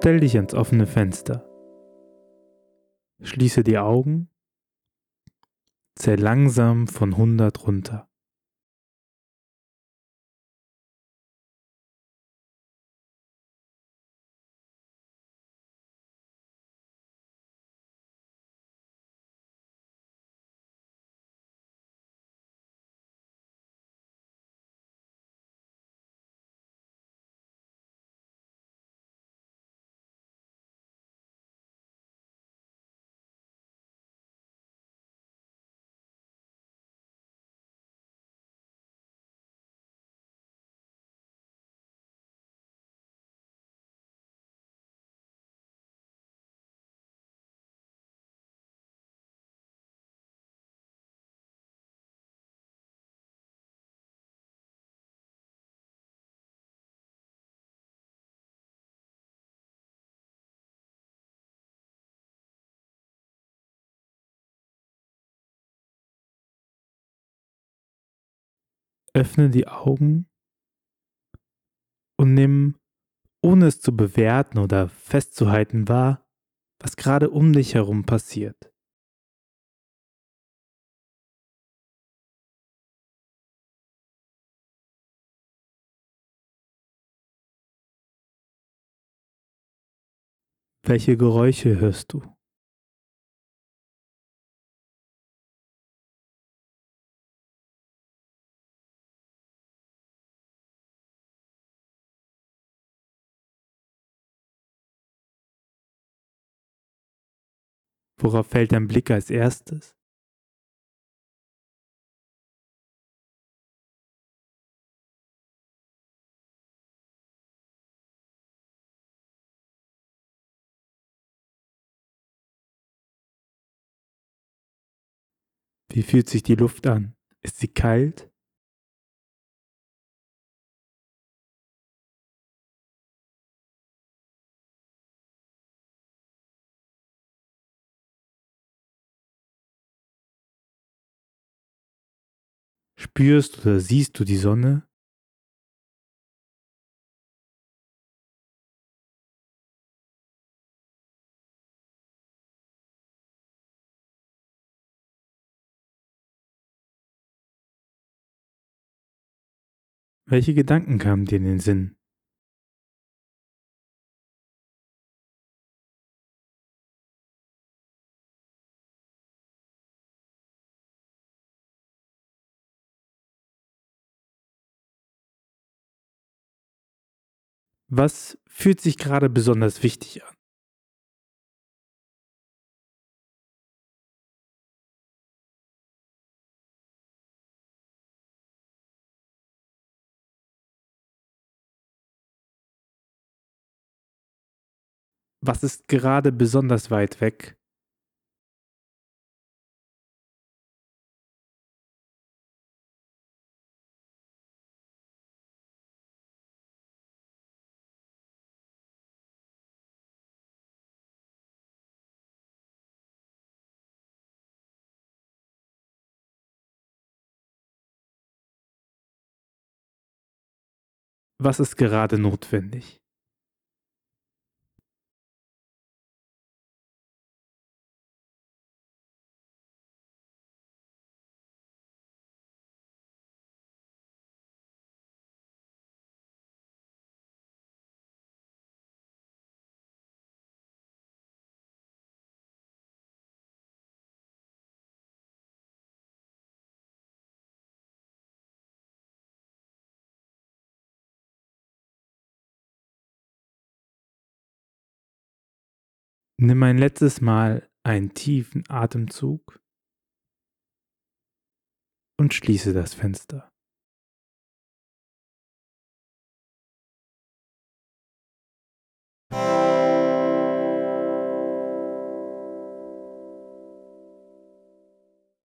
Stell dich ans offene Fenster. Schließe die Augen, zähl langsam von 100 runter. Öffne die Augen und nimm, ohne es zu bewerten oder festzuhalten, wahr, was gerade um dich herum passiert. Welche Geräusche hörst du? Worauf fällt dein Blick als erstes? Wie fühlt sich die Luft an? Ist sie kalt? Spürst oder siehst du die Sonne? Welche Gedanken kamen dir in den Sinn? Was fühlt sich gerade besonders wichtig an? Was ist gerade besonders weit weg? Was ist gerade notwendig? Nimm ein letztes Mal einen tiefen Atemzug und schließe das Fenster.